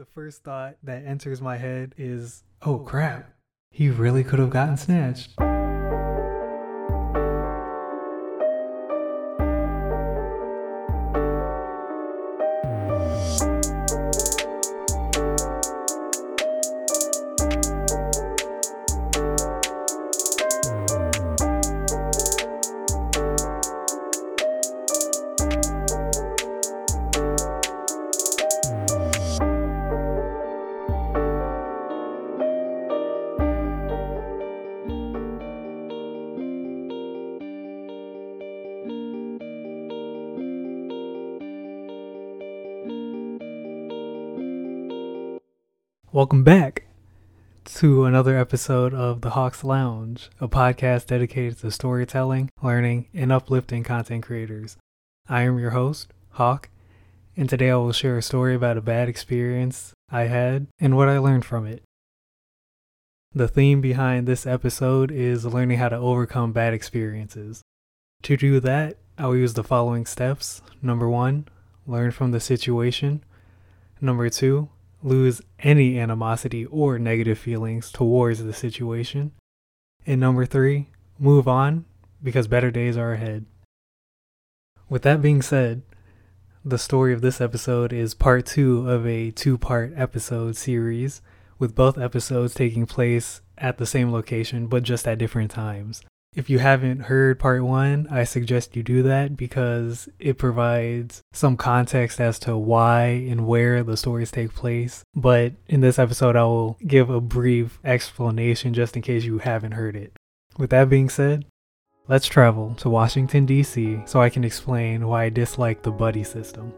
The first thought that enters my head is, oh crap, he really could have gotten snatched. Welcome back to another episode of The Hawks Lounge, a podcast dedicated to storytelling, learning, and uplifting content creators. I am your host, Hawk, and today I will share a story about a bad experience I had and what I learned from it. The theme behind this episode is learning how to overcome bad experiences. To do that, I will use the following steps. Number one, learn from the situation. Number two, lose any animosity or negative feelings towards the situation. And number three, move on because better days are ahead. With that being said, the story of this episode is part two of a two part episode series, with both episodes taking place at the same location but just at different times. If you haven't heard part one, I suggest you do that because it provides some context as to why and where the stories take place. But in this episode, I will give a brief explanation just in case you haven't heard it. With that being said, let's travel to Washington, D.C. so I can explain why I dislike the buddy system.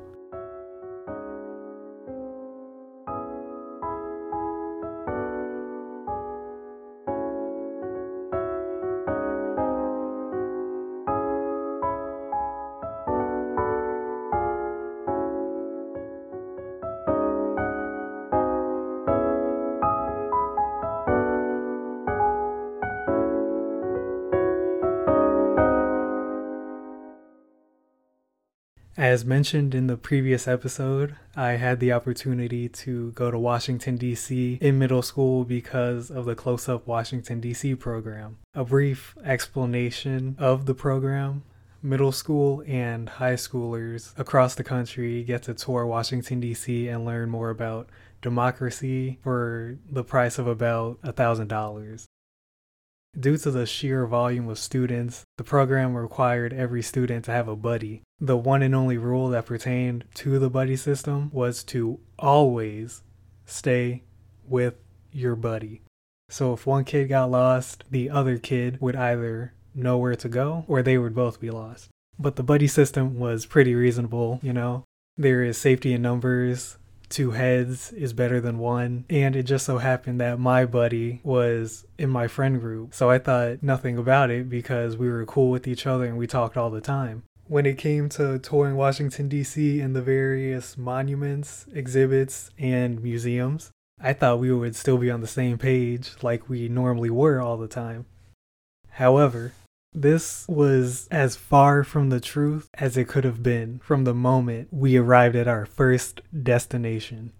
As mentioned in the previous episode, I had the opportunity to go to Washington, D.C. in middle school because of the Close Up Washington, D.C. program. A brief explanation of the program middle school and high schoolers across the country get to tour Washington, D.C. and learn more about democracy for the price of about a $1,000. Due to the sheer volume of students, the program required every student to have a buddy. The one and only rule that pertained to the buddy system was to always stay with your buddy. So if one kid got lost, the other kid would either know where to go or they would both be lost. But the buddy system was pretty reasonable, you know. There is safety in numbers, two heads is better than one. And it just so happened that my buddy was in my friend group. So I thought nothing about it because we were cool with each other and we talked all the time. When it came to touring Washington, D.C. and the various monuments, exhibits, and museums, I thought we would still be on the same page like we normally were all the time. However, this was as far from the truth as it could have been from the moment we arrived at our first destination.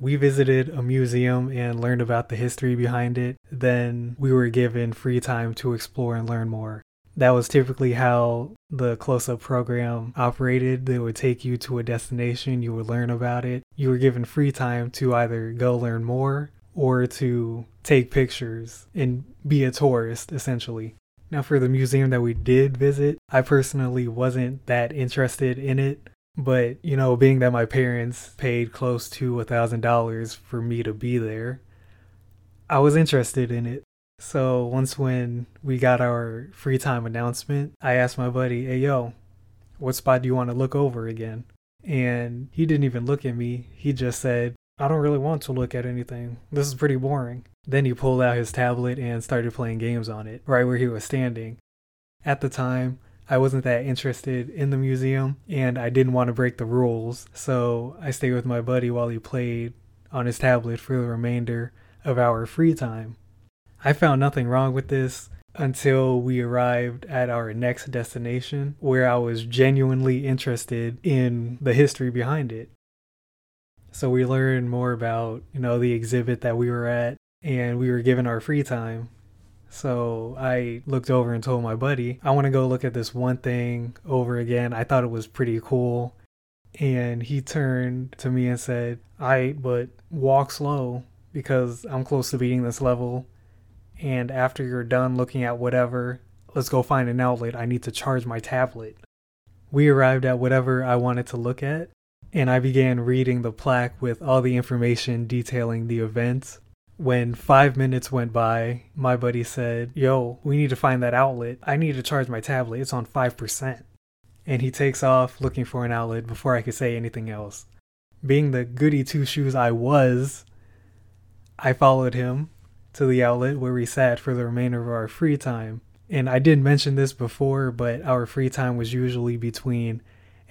We visited a museum and learned about the history behind it. Then we were given free time to explore and learn more. That was typically how the close up program operated. They would take you to a destination, you would learn about it. You were given free time to either go learn more or to take pictures and be a tourist, essentially. Now, for the museum that we did visit, I personally wasn't that interested in it. But, you know, being that my parents paid close to a $1,000 for me to be there, I was interested in it. So once when we got our free time announcement, I asked my buddy, hey, yo, what spot do you want to look over again? And he didn't even look at me. He just said, I don't really want to look at anything. This is pretty boring. Then he pulled out his tablet and started playing games on it, right where he was standing. At the time, I wasn't that interested in the museum and I didn't want to break the rules, so I stayed with my buddy while he played on his tablet for the remainder of our free time. I found nothing wrong with this until we arrived at our next destination where I was genuinely interested in the history behind it. So we learned more about, you know, the exhibit that we were at and we were given our free time. So I looked over and told my buddy, I want to go look at this one thing over again. I thought it was pretty cool. And he turned to me and said, I, but walk slow because I'm close to beating this level. And after you're done looking at whatever, let's go find an outlet. I need to charge my tablet. We arrived at whatever I wanted to look at, and I began reading the plaque with all the information detailing the event when five minutes went by, my buddy said, Yo, we need to find that outlet. I need to charge my tablet. It's on 5%. And he takes off looking for an outlet before I could say anything else. Being the goody two shoes I was, I followed him to the outlet where we sat for the remainder of our free time. And I didn't mention this before, but our free time was usually between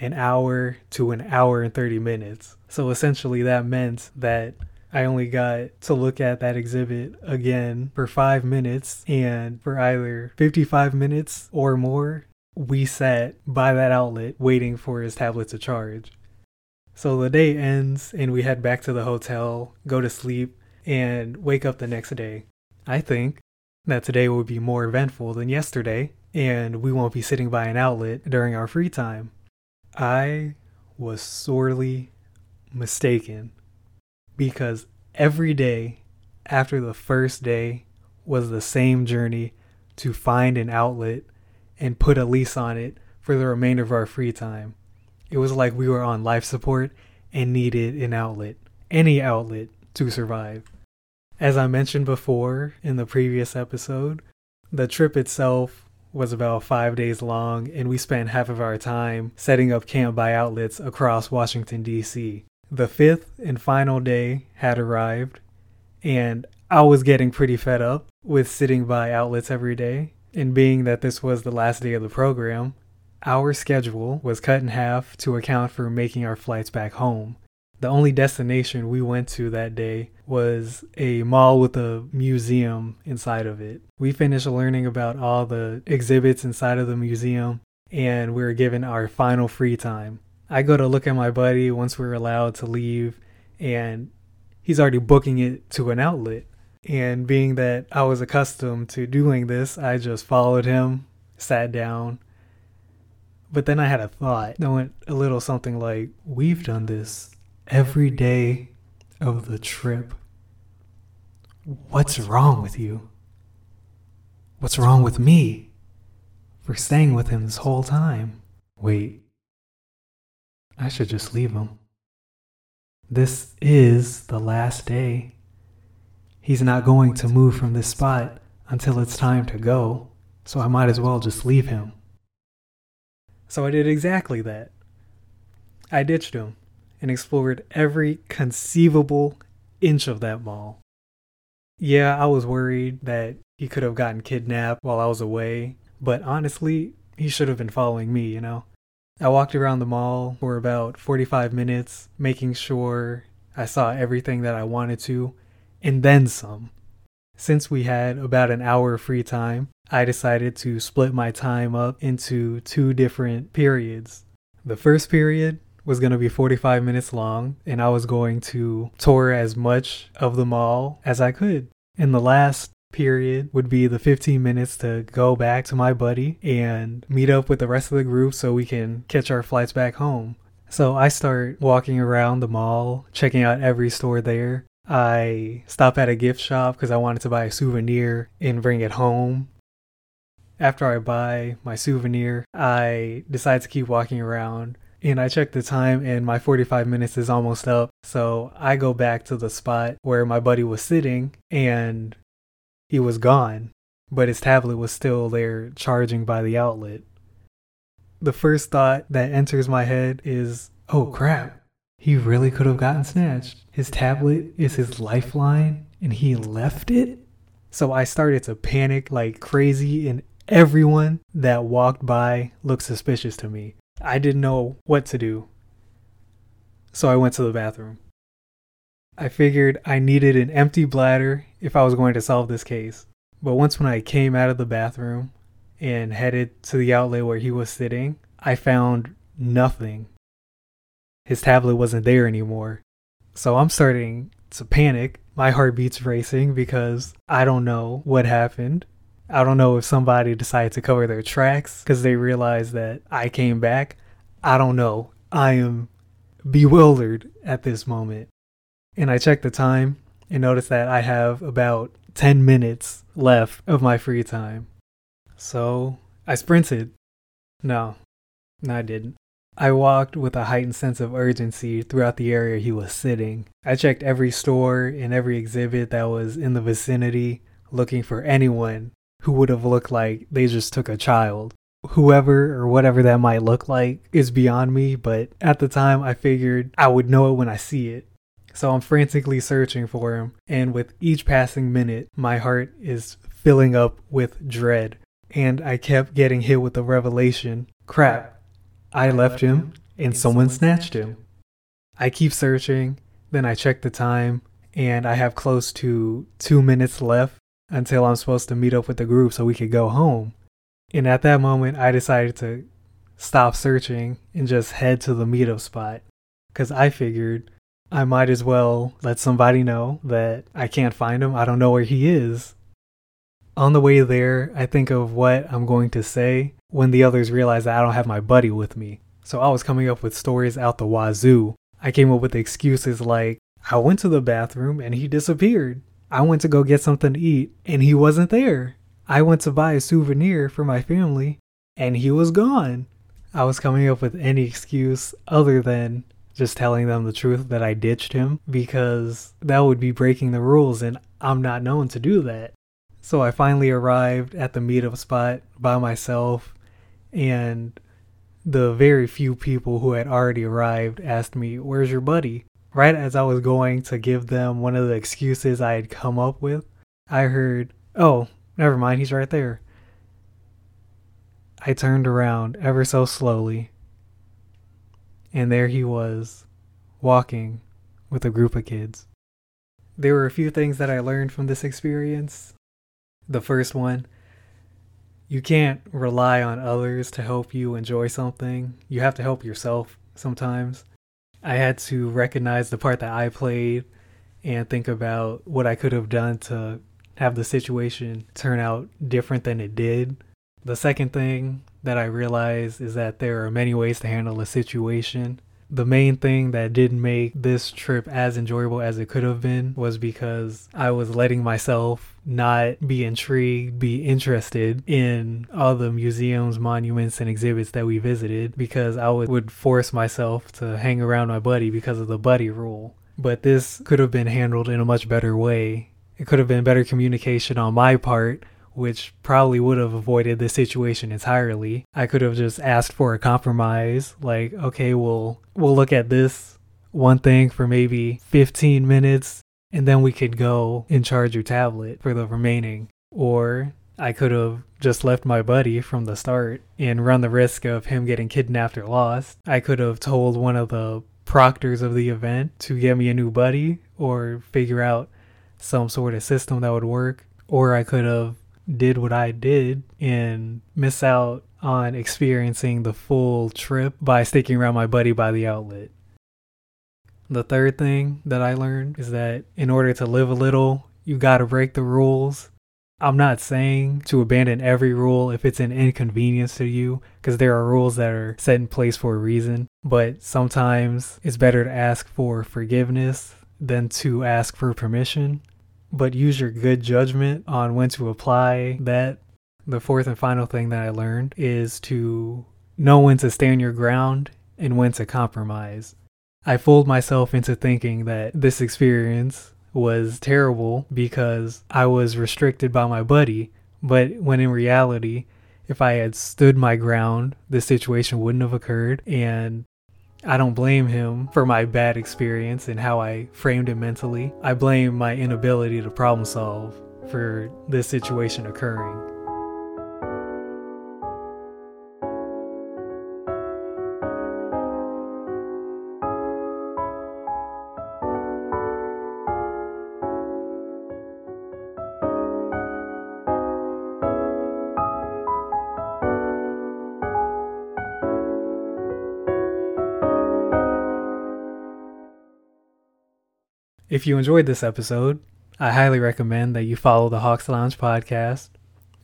an hour to an hour and 30 minutes. So essentially, that meant that I only got to look at that exhibit again for five minutes, and for either 55 minutes or more, we sat by that outlet waiting for his tablet to charge. So the day ends, and we head back to the hotel, go to sleep, and wake up the next day. I think that today will be more eventful than yesterday, and we won't be sitting by an outlet during our free time. I was sorely mistaken because every day after the first day was the same journey to find an outlet and put a lease on it for the remainder of our free time. It was like we were on life support and needed an outlet, any outlet, to survive. As I mentioned before in the previous episode, the trip itself was about five days long, and we spent half of our time setting up camp by outlets across Washington, D.C. The fifth and final day had arrived, and I was getting pretty fed up with sitting by outlets every day. And being that this was the last day of the program, our schedule was cut in half to account for making our flights back home. The only destination we went to that day was a mall with a museum inside of it. We finished learning about all the exhibits inside of the museum, and we were given our final free time. I go to look at my buddy once we're allowed to leave, and he's already booking it to an outlet. And being that I was accustomed to doing this, I just followed him, sat down. But then I had a thought that went a little something like, We've done this every day of the trip. What's wrong with you? What's wrong with me for staying with him this whole time? Wait, I should just leave him. This is the last day. He's not going to move from this spot until it's time to go, so I might as well just leave him. So I did exactly that. I ditched him and explored every conceivable inch of that mall. Yeah, I was worried that he could have gotten kidnapped while I was away, but honestly, he should have been following me, you know? I walked around the mall for about 45 minutes, making sure I saw everything that I wanted to, and then some. Since we had about an hour of free time, I decided to split my time up into two different periods. The first period was going to be 45 minutes long, and I was going to tour as much of the mall as I could. And the last period would be the 15 minutes to go back to my buddy and meet up with the rest of the group so we can catch our flights back home. So I start walking around the mall, checking out every store there. I stop at a gift shop because I wanted to buy a souvenir and bring it home. After I buy my souvenir, I decide to keep walking around and I check the time and my 45 minutes is almost up. So I go back to the spot where my buddy was sitting and he was gone, but his tablet was still there charging by the outlet. The first thought that enters my head is, oh, oh crap, he really could have gotten snatched. His tablet is his lifeline and he left it? So I started to panic like crazy, and everyone that walked by looked suspicious to me. I didn't know what to do. So I went to the bathroom. I figured I needed an empty bladder if I was going to solve this case. But once when I came out of the bathroom and headed to the outlet where he was sitting, I found nothing. His tablet wasn't there anymore. So I'm starting to panic. My heartbeat's racing because I don't know what happened. I don't know if somebody decided to cover their tracks because they realized that I came back. I don't know. I am bewildered at this moment. And I check the time and notice that I have about 10 minutes left of my free time. So I sprinted. No, no, I didn't. I walked with a heightened sense of urgency throughout the area he was sitting. I checked every store and every exhibit that was in the vicinity, looking for anyone who would have looked like they just took a child. Whoever or whatever that might look like is beyond me, but at the time I figured I would know it when I see it. So I'm frantically searching for him, and with each passing minute, my heart is filling up with dread. And I kept getting hit with the revelation crap, I, I left, him, him and someone, someone snatched him. him. I keep searching, then I check the time, and I have close to two minutes left until I'm supposed to meet up with the group so we could go home. And at that moment, I decided to stop searching and just head to the meetup spot because I figured I might as well let somebody know that I can't find him. I don't know where he is. On the way there, I think of what I'm going to say when the others realize that I don't have my buddy with me. So I was coming up with stories out the wazoo. I came up with excuses like, I went to the bathroom and he disappeared. I went to go get something to eat and he wasn't there. I went to buy a souvenir for my family and he was gone. I was coming up with any excuse other than just telling them the truth that I ditched him because that would be breaking the rules and I'm not known to do that. So I finally arrived at the meetup spot by myself and the very few people who had already arrived asked me, Where's your buddy? Right as I was going to give them one of the excuses I had come up with, I heard, Oh, never mind, he's right there. I turned around ever so slowly and there he was, walking with a group of kids. There were a few things that I learned from this experience. The first one, you can't rely on others to help you enjoy something. You have to help yourself sometimes. I had to recognize the part that I played and think about what I could have done to have the situation turn out different than it did. The second thing that I realized is that there are many ways to handle a situation. The main thing that didn't make this trip as enjoyable as it could have been was because I was letting myself not be intrigued, be interested in all the museums, monuments, and exhibits that we visited because I would, would force myself to hang around my buddy because of the buddy rule. But this could have been handled in a much better way. It could have been better communication on my part which probably would have avoided the situation entirely. I could have just asked for a compromise, like, okay, we'll we'll look at this one thing for maybe 15 minutes and then we could go and charge your tablet for the remaining. Or I could have just left my buddy from the start and run the risk of him getting kidnapped or lost. I could have told one of the proctors of the event to get me a new buddy or figure out some sort of system that would work. Or I could have did what I did and miss out on experiencing the full trip by sticking around my buddy by the outlet. The third thing that I learned is that in order to live a little, you gotta break the rules. I'm not saying to abandon every rule if it's an inconvenience to you, because there are rules that are set in place for a reason, but sometimes it's better to ask for forgiveness than to ask for permission but use your good judgment on when to apply that. The fourth and final thing that I learned is to know when to stand your ground and when to compromise. I fooled myself into thinking that this experience was terrible because I was restricted by my buddy, but when in reality, if I had stood my ground, this situation wouldn't have occurred and I don't blame him for my bad experience and how I framed it mentally. I blame my inability to problem solve for this situation occurring. If you enjoyed this episode, I highly recommend that you follow the Hawks Lounge podcast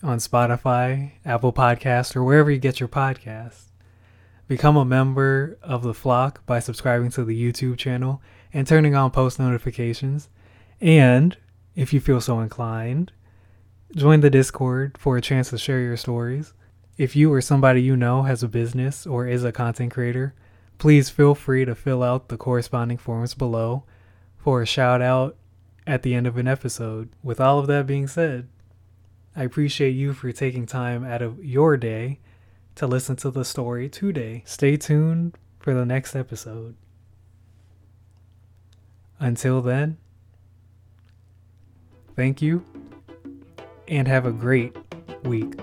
on Spotify, Apple Podcast, or wherever you get your podcasts. Become a member of the flock by subscribing to the YouTube channel and turning on post notifications. And if you feel so inclined, join the Discord for a chance to share your stories. If you or somebody you know has a business or is a content creator, please feel free to fill out the corresponding forms below for a shout out at the end of an episode. With all of that being said, I appreciate you for taking time out of your day to listen to the story today. Stay tuned for the next episode. Until then, thank you and have a great week.